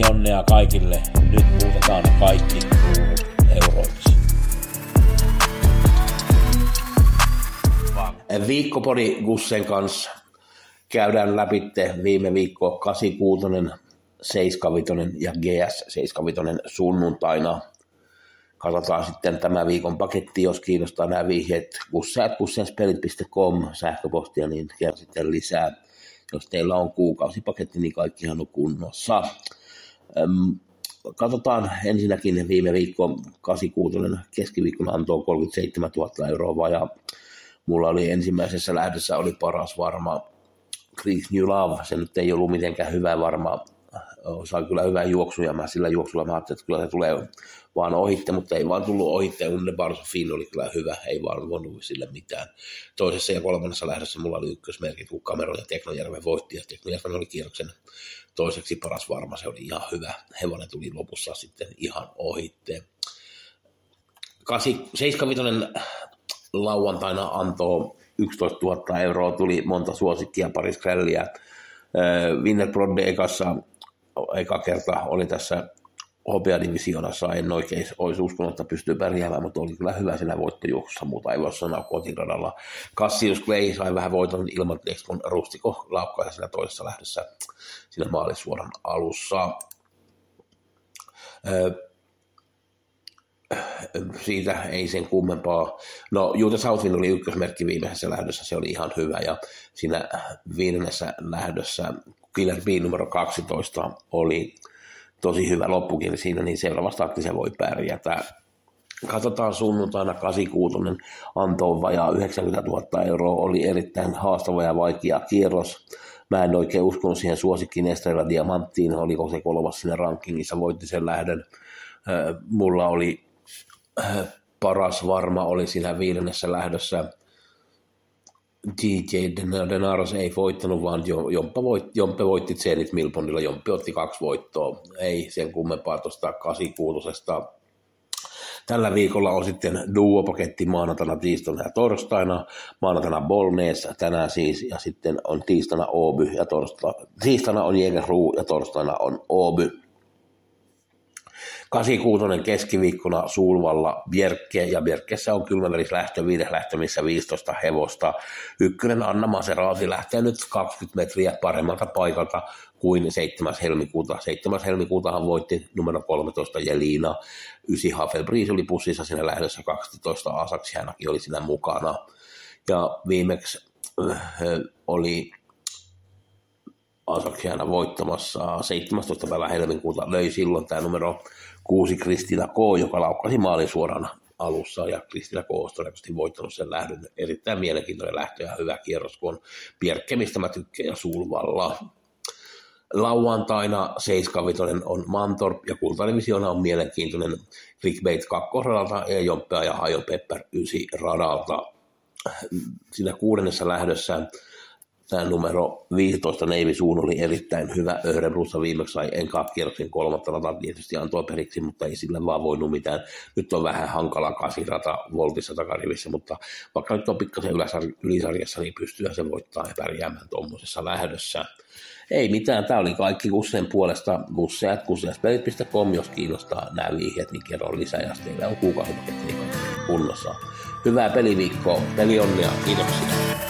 Pelionnea kaikille. Nyt muutetaan kaikki kruunut euroiksi. Viikkopodi Gussen kanssa käydään läpi viime viikko 86, 75 ja GS 75 sunnuntaina. Katsotaan sitten tämä viikon paketti, jos kiinnostaa nämä vihjeet. Gusseat.gussenspellit.com sähköpostia, niin kerran sitten lisää. Jos teillä on kuukausipaketti, niin kaikkihan on kunnossa. Katsotaan ensinnäkin viime viikko 86 keskiviikkona antoi 37 000 euroa ja mulla oli ensimmäisessä lähdössä oli paras varma Chris New Love, se nyt ei ollut mitenkään hyvä varma, sai kyllä hyvää juoksu ja mä sillä juoksulla mä ajattelin, että kyllä se tulee vaan ohitte, mutta ei vaan tullut ohitte, ne Barso Finn oli kyllä hyvä, ei vaan voinut sille mitään. Toisessa ja kolmannessa lähdössä mulla oli ykkösmerkit, kun Cameron ja Teknojärven voitti ja Teknojärven oli kierroksen toiseksi paras varma, se oli ihan hyvä. Hevonen tuli lopussa sitten ihan ohitte. 75 lauantaina antoi 11 000 euroa, tuli monta suosikkia, pari skrälliä. Winner Brodde ekassa, eka kerta oli tässä hopeadivisioonassa, en oikein olisi uskonut, että pystyy pärjäämään, mutta oli kyllä hyvä siinä voittojuoksussa, muuta ei voi sanoa kotiradalla. Cassius Clay sai vähän voiton ilman kun Rustiko laukkaisi siinä toisessa lähdössä siinä maalisuoran alussa siitä ei sen kummempaa. No Juuta Southwind oli ykkösmerkki viimeisessä lähdössä, se oli ihan hyvä ja siinä viidennessä lähdössä Killer B numero 12 oli tosi hyvä loppukin siinä, niin seuraavassa taktissa voi pärjätä. Katsotaan sunnuntaina 86 antoi vajaa 90 000 euroa, oli erittäin haastava ja vaikea kierros. Mä en oikein uskonut siihen suosikkiin Estrella Diamanttiin, oliko se kolmas siinä rankingissa, voitti sen lähdön. Mulla oli paras varma oli siinä viidennessä lähdössä. DJ Denaros ei voittanut, vaan Jompe voitti, Jompe voitti Zenit Milponilla. Jompe otti kaksi voittoa. Ei sen kummempaa tuosta 86 Tällä viikolla on sitten duo-paketti maanantaina, tiistaina ja torstaina. Maanantaina Bolnees, tänään siis, ja sitten on tiistaina Oby ja torstaina, tiistaina on Jägerruu ja torstaina on Oby. 86 keskiviikkona Suulvalla Bjerke, ja Bjerkessä on kylmäveris lähtö, viides lähtö, missä 15 hevosta. Ykkönen Anna Maserati lähtee nyt 20 metriä paremmalta paikalta kuin 7. helmikuuta. 7. helmikuutahan voitti numero 13 Jelina. 9 Hafelbris oli pussissa siinä lähdössä 12 Asaksi, hänkin oli siinä mukana. Ja viimeksi äh, oli Asaksiana voittamassa 17. päivä helmikuuta löi silloin tämä numero kuusi Kristina K, joka laukkasi maalin suorana alussa ja Kristina K on todennäköisesti voittanut sen lähdön. Erittäin mielenkiintoinen lähtö ja hyvä kierros, kun on mistä mä tykkään, ja Sulvalla. Lauantaina 75 on Mantorp ja kultadivisiona on mielenkiintoinen Clickbait 2 radalta ja Jomppea ja Hajo Pepper 9 radalta. Siinä kuudennessa lähdössä tämä numero 15 Navy Suun oli erittäin hyvä. Öhrenbrussa viimeksi sai kierroksen kolmatta rata tietysti antoi periksi, mutta ei sillä vaan voinut mitään. Nyt on vähän hankala kasirata voltissa takarivissä, mutta vaikka nyt on pikkasen ylisarjassa, niin pystyy se voittaa ja pärjäämään tuommoisessa lähdössä. Ei mitään, tämä oli kaikki Gussen puolesta. Gusseat, gusseaspelit.com, jos kiinnostaa nämä vihjeet, niin kerro lisää, ja teillä on kuukausipaketti kunnossa. Hyvää peliviikkoa, peli onnia, kiitoksia.